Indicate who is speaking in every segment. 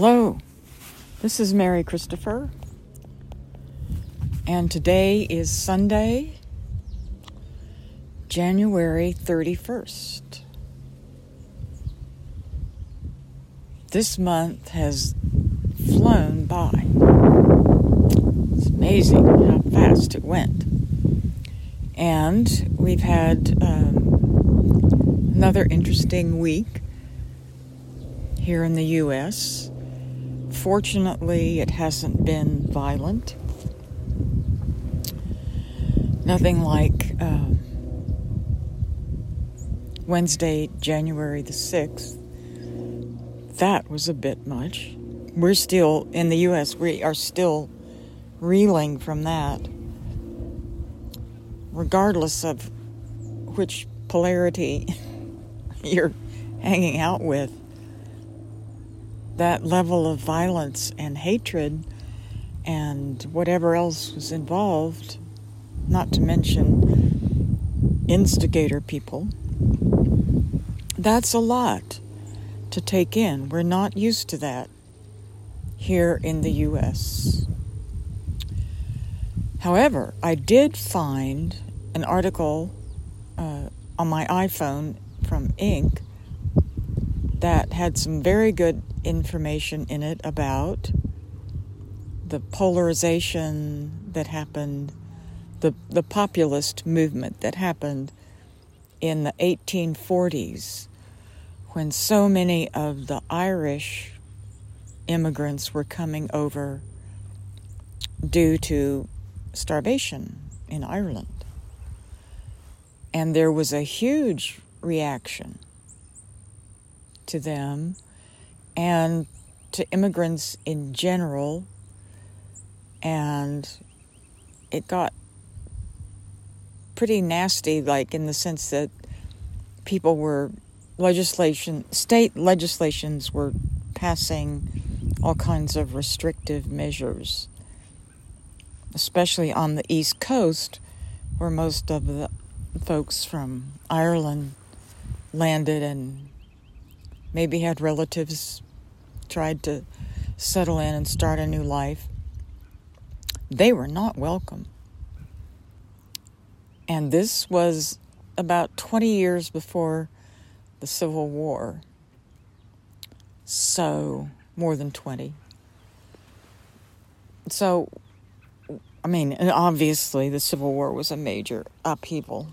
Speaker 1: Hello, this is Mary Christopher, and today is Sunday, January 31st. This month has flown by. It's amazing how fast it went. And we've had um, another interesting week here in the U.S. Fortunately, it hasn't been violent. Nothing like uh, Wednesday, January the 6th. That was a bit much. We're still, in the U.S., we are still reeling from that, regardless of which polarity you're hanging out with that level of violence and hatred and whatever else was involved, not to mention instigator people, that's a lot to take in. We're not used to that here in the U.S. However, I did find an article uh, on my iPhone from Inc. that had some very good information in it about the polarization that happened, the, the populist movement that happened in the 1840s when so many of the Irish immigrants were coming over due to starvation in Ireland. And there was a huge reaction to them and to immigrants in general. And it got pretty nasty, like in the sense that people were legislation, state legislations were passing all kinds of restrictive measures, especially on the East Coast, where most of the folks from Ireland landed and maybe had relatives tried to settle in and start a new life, they were not welcome. And this was about 20 years before the Civil War. So, more than 20. So, I mean, obviously, the Civil War was a major upheaval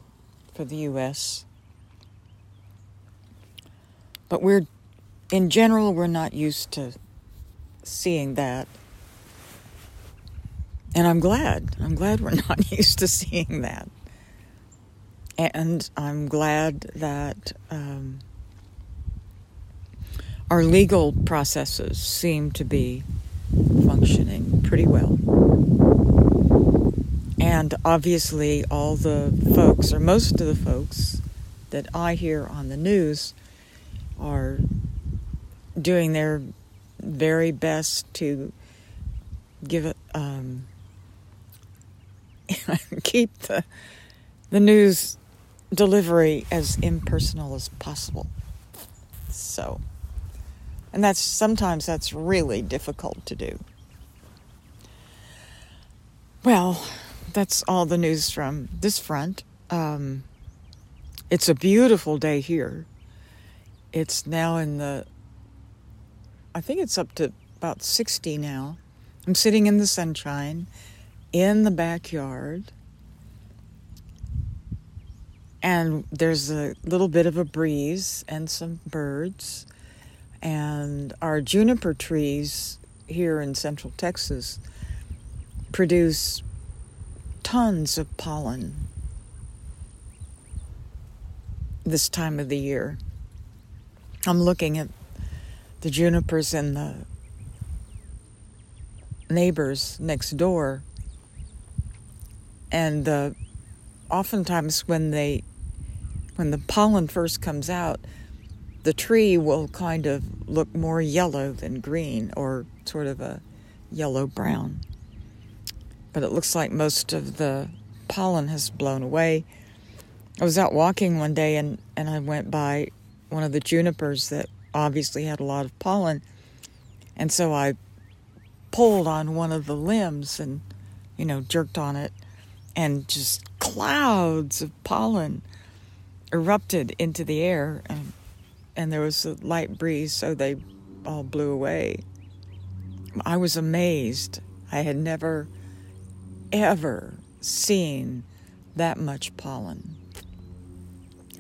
Speaker 1: for the U.S. But we're in general, we're not used to seeing that. And I'm glad. I'm glad we're not used to seeing that. And I'm glad that um, our legal processes seem to be functioning pretty well. And obviously, all the folks, or most of the folks that I hear on the news, are doing their very best to give it um, keep the the news delivery as impersonal as possible. So, and that's sometimes that's really difficult to do. Well, that's all the news from this front. Um, it's a beautiful day here. It's now in the I think it's up to about 60 now. I'm sitting in the sunshine in the backyard. And there's a little bit of a breeze and some birds. And our juniper trees here in central Texas produce tons of pollen this time of the year. I'm looking at the junipers and the neighbors next door. And uh, oftentimes, when they when the pollen first comes out, the tree will kind of look more yellow than green, or sort of a yellow brown. But it looks like most of the pollen has blown away. I was out walking one day and, and I went by one of the junipers that obviously had a lot of pollen. And so I pulled on one of the limbs and, you know, jerked on it, and just clouds of pollen erupted into the air. And, and there was a light breeze, so they all blew away. I was amazed. I had never, ever seen that much pollen.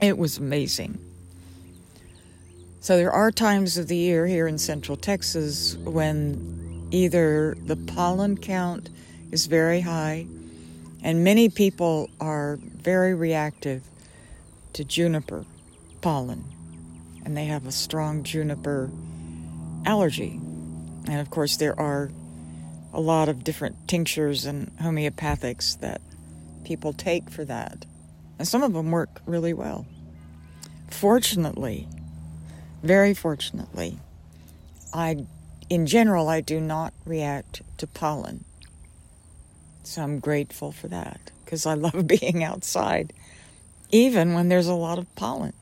Speaker 1: It was amazing. So there are times of the year here in central Texas when either the pollen count is very high, and many people are very reactive to juniper pollen, and they have a strong juniper allergy. And of course, there are a lot of different tinctures and homeopathics that people take for that. And some of them work really well. Fortunately, very fortunately, I in general I do not react to pollen. So I'm grateful for that because I love being outside even when there's a lot of pollen.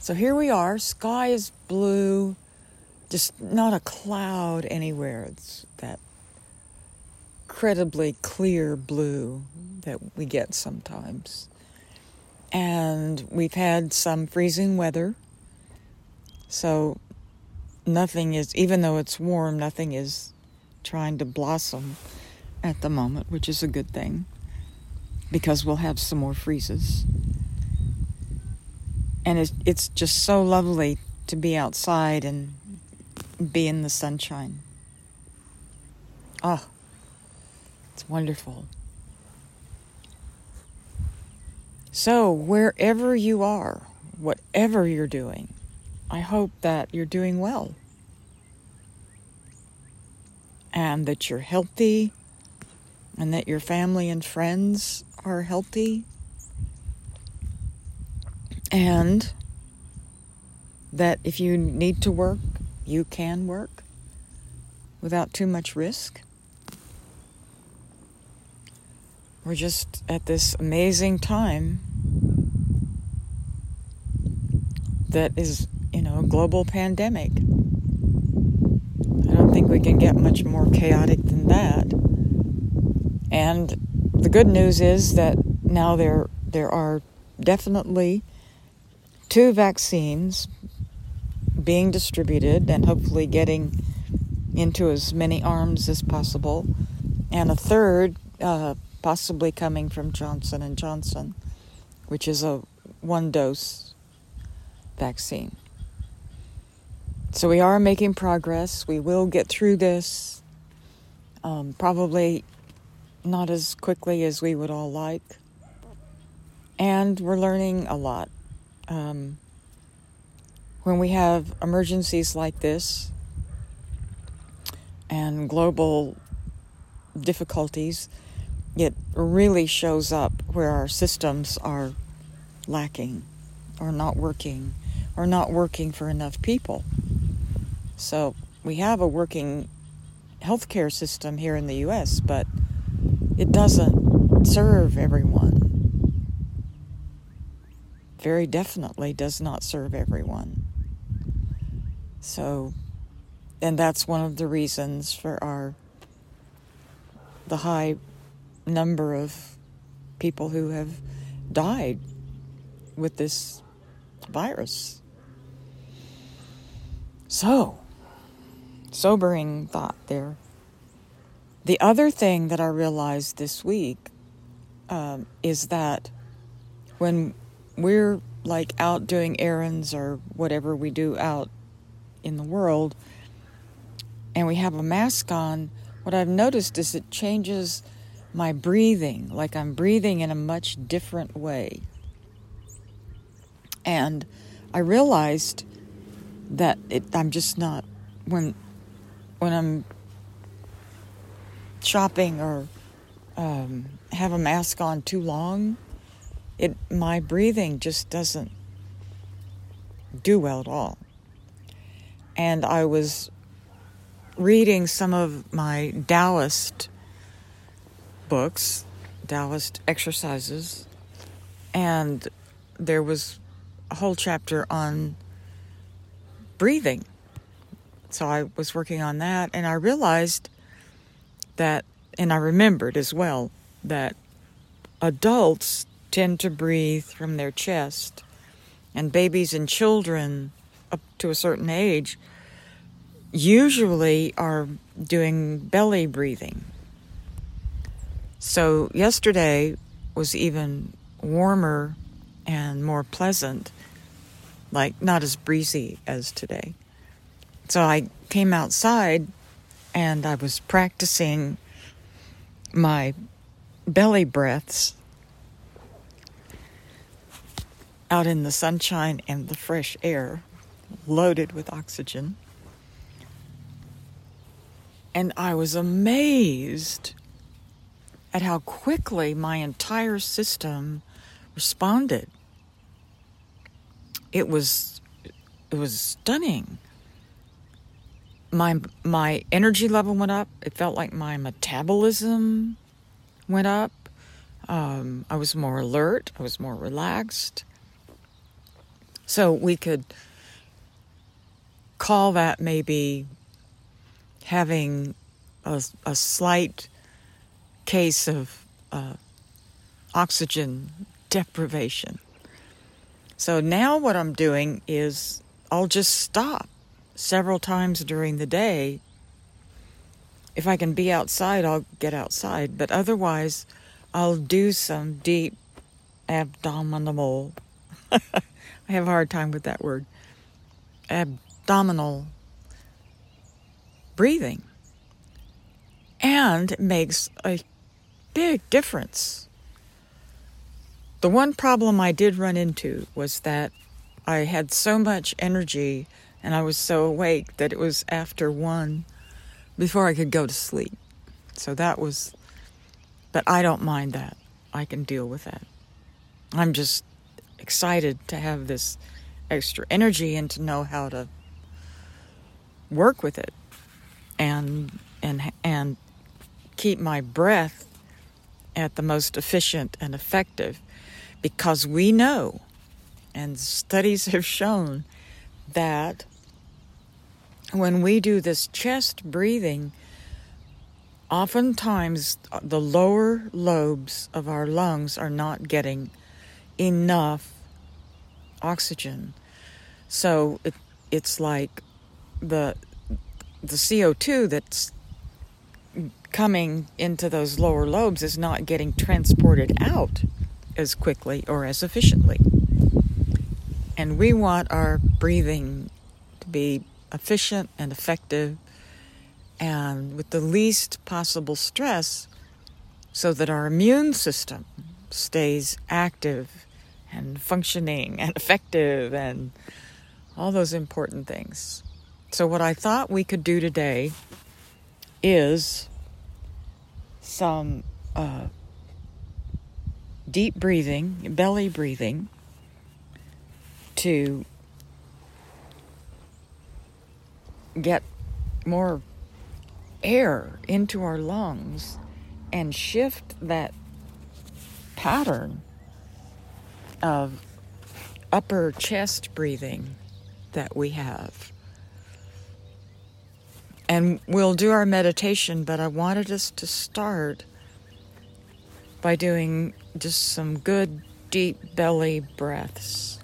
Speaker 1: So here we are, sky is blue, just not a cloud anywhere. It's that incredibly clear blue that we get sometimes. And we've had some freezing weather. So nothing is, even though it's warm, nothing is trying to blossom at the moment, which is a good thing because we'll have some more freezes. And it's, it's just so lovely to be outside and be in the sunshine. Oh, it's wonderful. So, wherever you are, whatever you're doing, I hope that you're doing well and that you're healthy and that your family and friends are healthy and that if you need to work, you can work without too much risk. We're just at this amazing time that is, you know, a global pandemic. I don't think we can get much more chaotic than that. And the good news is that now there there are definitely two vaccines being distributed and hopefully getting into as many arms as possible, and a third uh, possibly coming from Johnson and Johnson, which is a one-dose vaccine. So we are making progress. We will get through this. Um, probably not as quickly as we would all like. And we're learning a lot. Um, when we have emergencies like this and global difficulties, it really shows up where our systems are lacking or not working or not working for enough people. So we have a working healthcare system here in the US, but it doesn't serve everyone. Very definitely does not serve everyone. So, and that's one of the reasons for our the high number of people who have died with this virus. So, sobering thought there. The other thing that I realized this week um, is that when we're like out doing errands or whatever we do out in the world and we have a mask on, what I've noticed is it changes my breathing, like I'm breathing in a much different way. And I realized that it, I'm just not when when I'm shopping or um, have a mask on too long. It my breathing just doesn't do well at all. And I was reading some of my Taoist books, Taoist exercises, and there was a whole chapter on breathing So I was working on that and I realized that, and I remembered as well, that adults tend to breathe from their chest, and babies and children up to a certain age usually are doing belly breathing. So yesterday was even warmer and more pleasant, like not as breezy as today. So I came outside and I was practicing my belly breaths out in the sunshine and the fresh air, loaded with oxygen. And I was amazed at how quickly my entire system responded. It was it was stunning. My my energy level went up. It felt like my metabolism went up. Um, I was more alert. I was more relaxed. So we could call that maybe having a, a slight case of uh, oxygen deprivation. So now what I'm doing is I'll just stop several times during the day. If I can be outside, I'll get outside, but otherwise, I'll do some deep abdominal. I have a hard time with that word. Abdominal breathing. And it makes a big difference. The one problem I did run into was that I had so much energy and I was so awake that it was after one before I could go to sleep. So that was, but I don't mind that. I can deal with that. I'm just excited to have this extra energy and to know how to work with it and and and keep my breath at the most efficient and effective because we know and studies have shown that when we do this chest breathing, oftentimes the lower lobes of our lungs are not getting enough oxygen. So it, it's like the the CO2 that's coming into those lower lobes is not getting transported out as quickly or as efficiently. And we want our breathing to be efficient and effective and with the least possible stress so that our immune system stays active and functioning and effective and all those important things. So, what I thought we could do today is some uh, deep breathing, belly breathing, to get more air into our lungs and shift that pattern of upper chest breathing that we have and we'll do our meditation, but I wanted us to start by doing just some good deep belly breaths.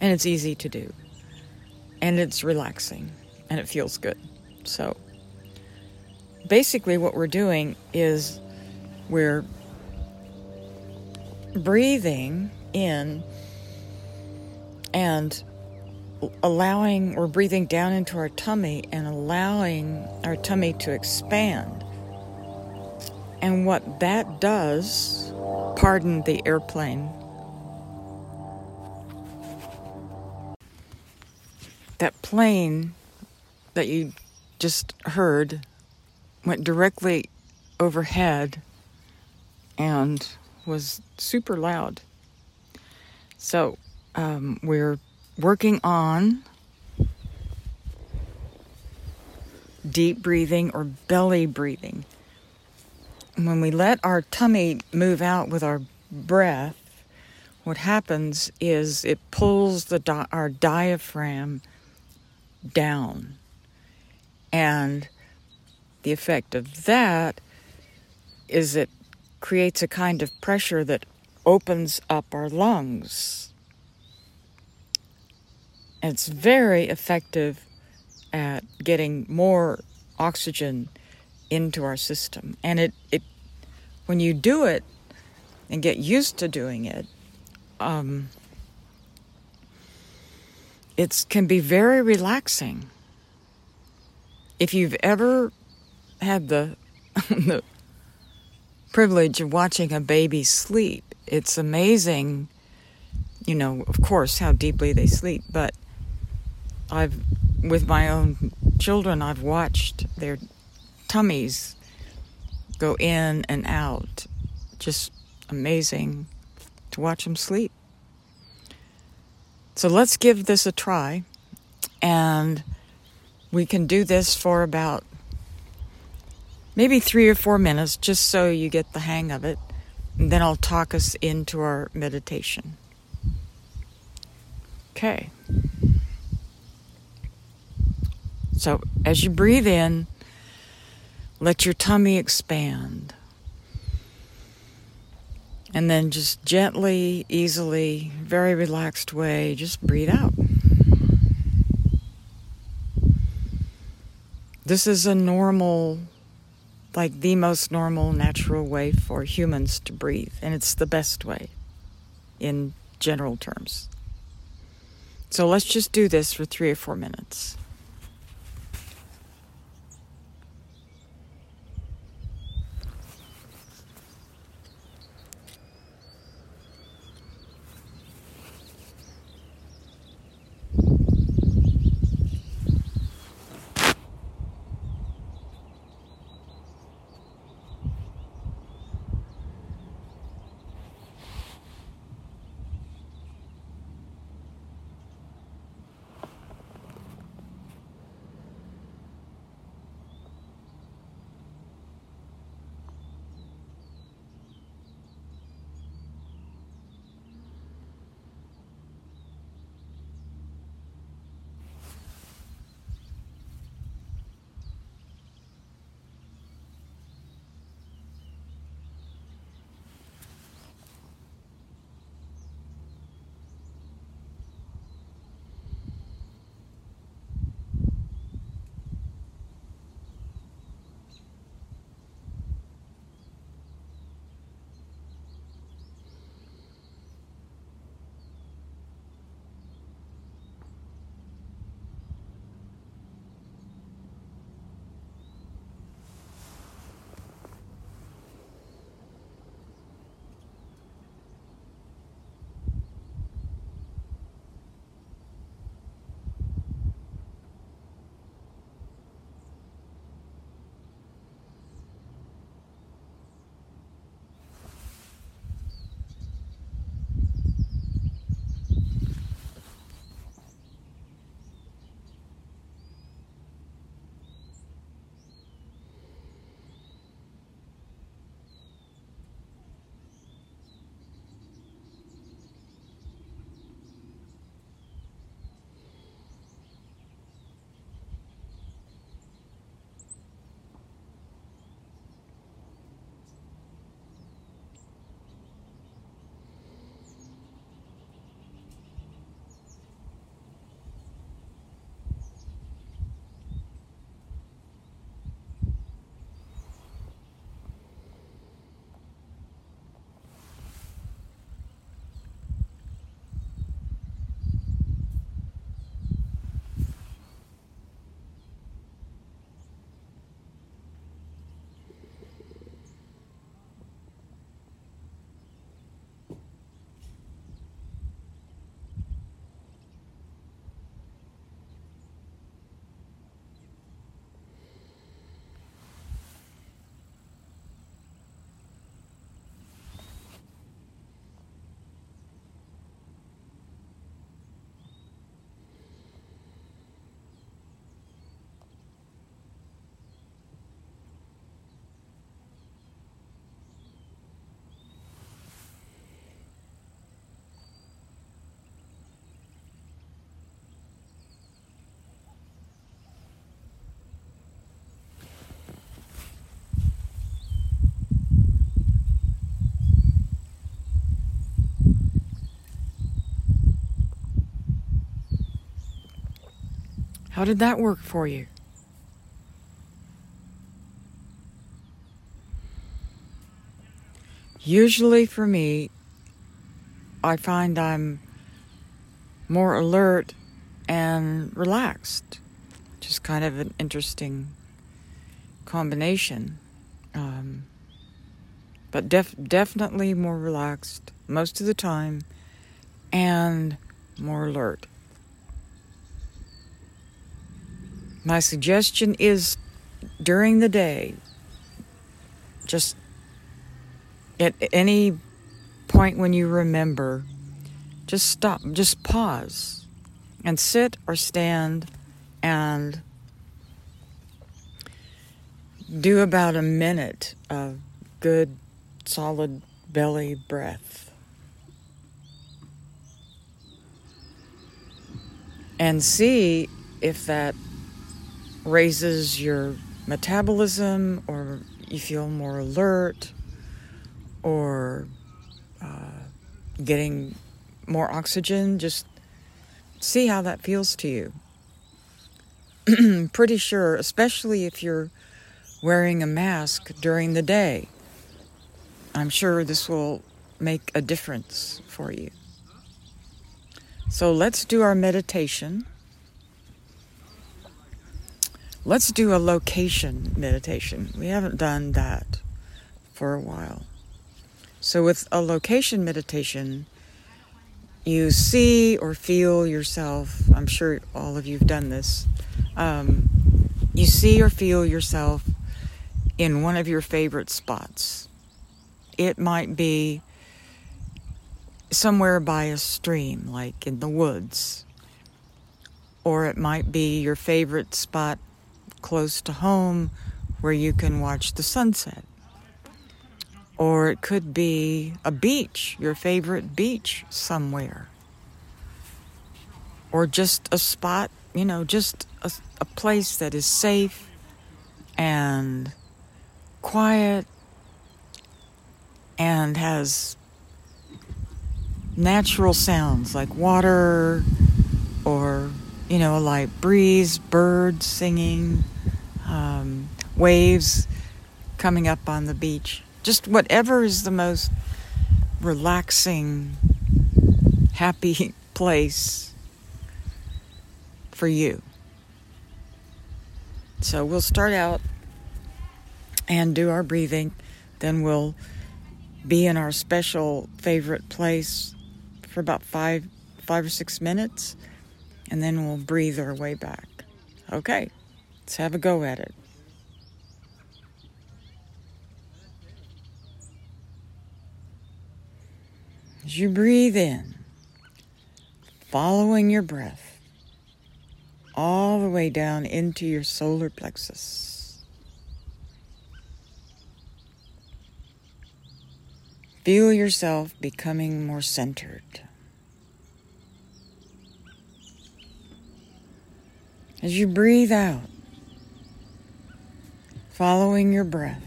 Speaker 1: And it's easy to do. And it's relaxing and it feels good. So basically, what we're doing is we're breathing in and allowing or breathing down into our tummy and allowing our tummy to expand. And what that does, pardon the airplane, that plane that you just heard went directly overhead and was super loud. So um, we're working on deep breathing or belly breathing. When we let our tummy move out with our breath, what happens is it pulls the di- our diaphragm down. And the effect of that is it creates a kind of pressure that opens up our lungs. It's very effective at getting more oxygen into our system. And it, it when you do it and get used to doing it, um, it can be very relaxing. If you've ever had the the privilege of watching a baby sleep, it's amazing. You know, of course, how deeply they sleep, but I've with my own children, I've watched their tummies go in and out. Just amazing to watch them sleep. So let's give this a try. And we can do this for about maybe three or four minutes just so you get the hang of it. And then I'll talk us into our meditation. Okay. So as you breathe in, let your tummy expand. And then just gently, easily, very relaxed way, just breathe out. This is a normal, like the most normal, natural way for humans to breathe, and it's the best way in general terms. So let's just do this for three or four minutes. How did that work for you? Usually for me, I find I'm more alert and relaxed. Just kind of an interesting combination. Um, but def- definitely more relaxed most of the time and more alert. My suggestion is during the day, just at any point when you remember, just stop, just pause and sit or stand and do about a minute of good, solid belly breath. And see if that raises your metabolism or you feel more alert or uh, getting more oxygen. Just see how that feels to you. Pretty sure, especially if you're wearing a mask during the day, I'm sure this will make a difference for you. So let's do our meditation. Let's do a location meditation. We haven't done that for a while. So, with a location meditation, you see or feel yourself. I'm sure all of you have done this. Um, you see or feel yourself in one of your favorite spots. It might be somewhere by a stream, like in the woods, or it might be your favorite spot close to home where you can watch the sunset. Or it could be a beach, your favorite beach somewhere. Or just a spot, you know, just a, a place that is safe and quiet and has natural sounds like water or, you know, a light breeze, birds singing, um, waves coming up on the beach just whatever is the most relaxing, happy place for you. So we'll start out and do our breathing, then we'll be in our special favorite place for about five five or six minutes and then we'll breathe our way back. Okay, let's have a go at it. As you breathe in, following your breath all the way down into your solar plexus. Feel yourself becoming more centered. As you breathe out, following your breath,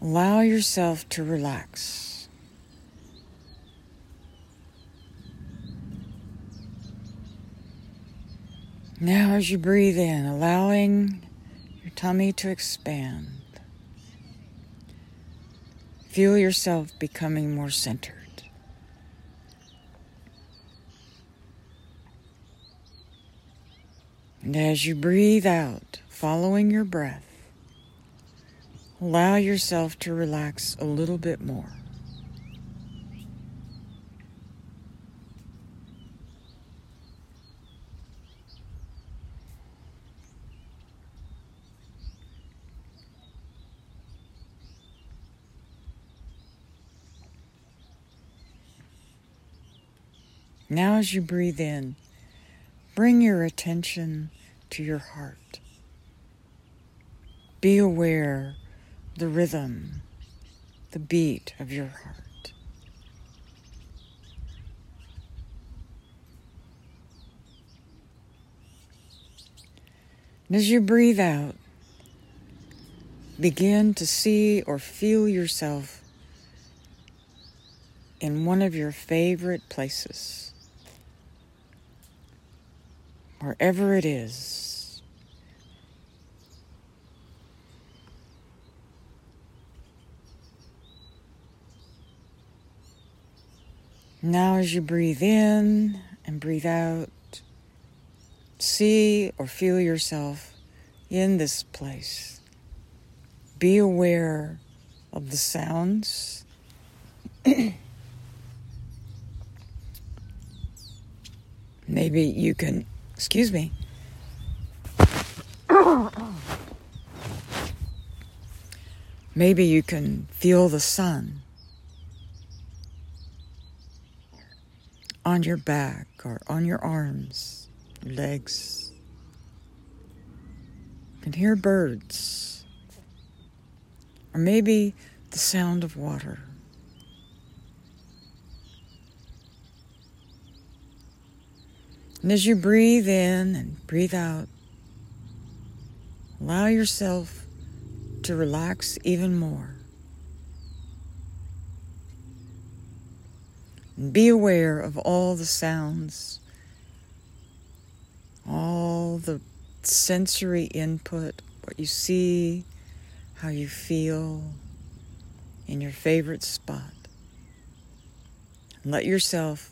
Speaker 1: Allow yourself to relax. Now, as you breathe in, allowing your tummy to expand, feel yourself becoming more centered. And as you breathe out, following your breath, Allow yourself to relax a little bit more. Now, as you breathe in, bring your attention to your heart. Be aware the rhythm, the beat of your heart. And as you breathe out, begin to see or feel yourself in one of your favorite places, wherever it is. Now, as you breathe in and breathe out, see or feel yourself in this place. Be aware of the sounds. Maybe you can, excuse me. Maybe you can feel the sun on your back or on your arms, your legs. You can hear birds, or maybe the sound of water. And as you breathe in and breathe out, allow yourself to relax even more. And be aware of all the sounds, all the sensory input, what you see, how you feel in your favorite spot. And let yourself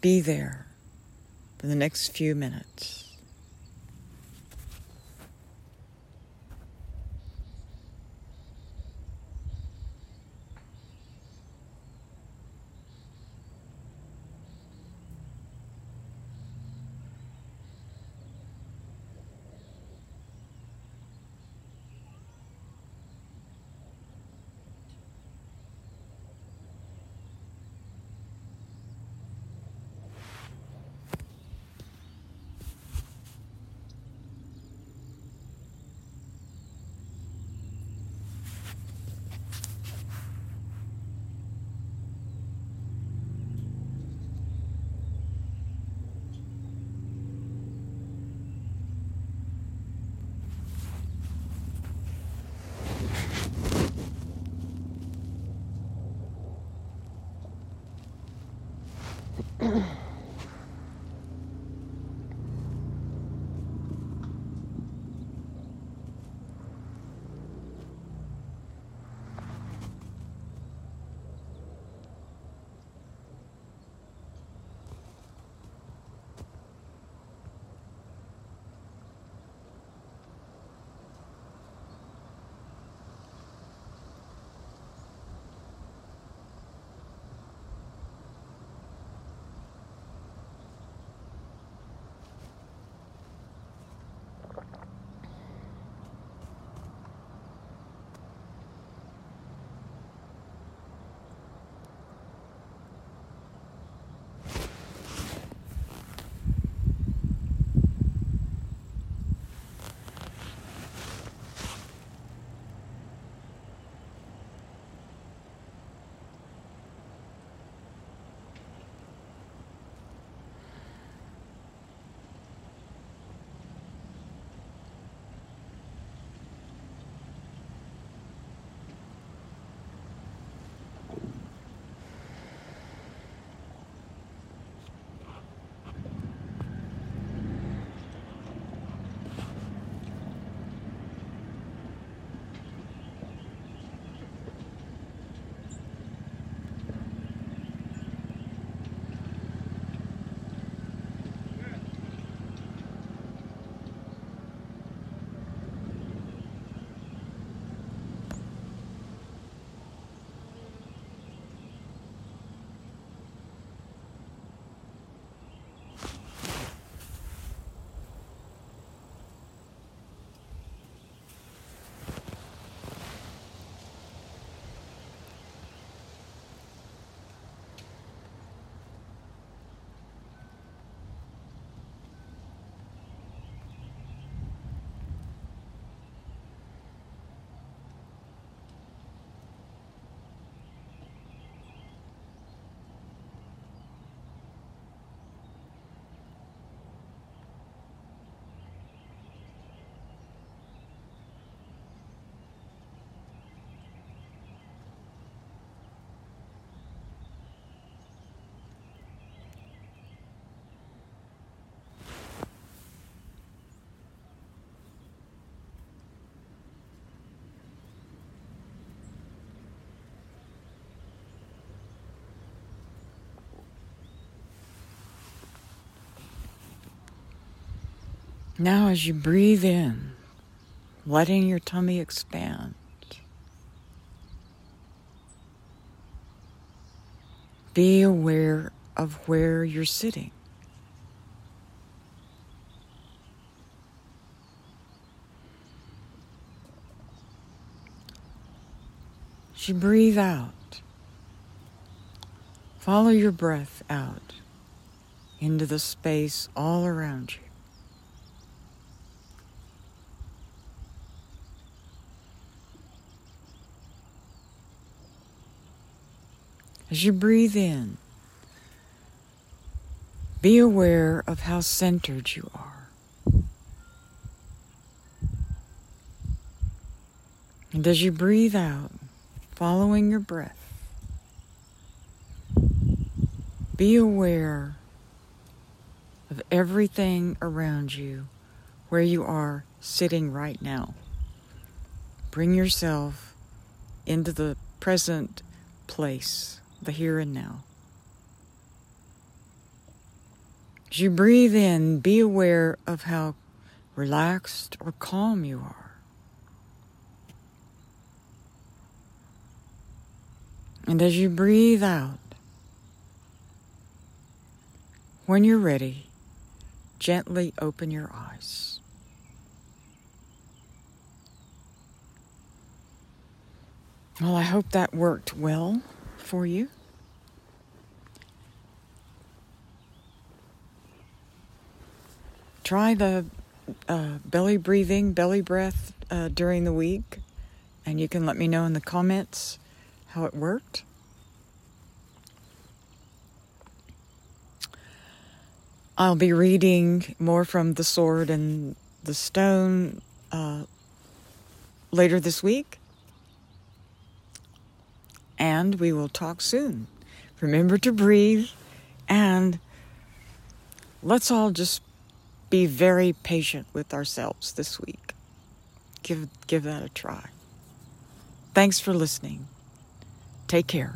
Speaker 1: be there for the next few minutes. Now, as you breathe in, letting your tummy expand, be aware of where you're sitting. As you breathe out, follow your breath out into the space all around you. As you breathe in, be aware of how centered you are. And as you breathe out, following your breath, be aware of everything around you where you are sitting right now. Bring yourself into the present place, the here and now. As you breathe in, be aware of how relaxed or calm you are. And as you breathe out, when you're ready, gently open your eyes. Well, I hope that worked well for you. Try the uh, belly breathing, belly breath uh, during the week, and you can let me know in the comments how it worked. I'll be reading more from The Sword and the Stone uh, later this week. And we will talk soon. Remember to breathe and let's all just be very patient with ourselves this week. Give, give that a try. Thanks for listening. Take care.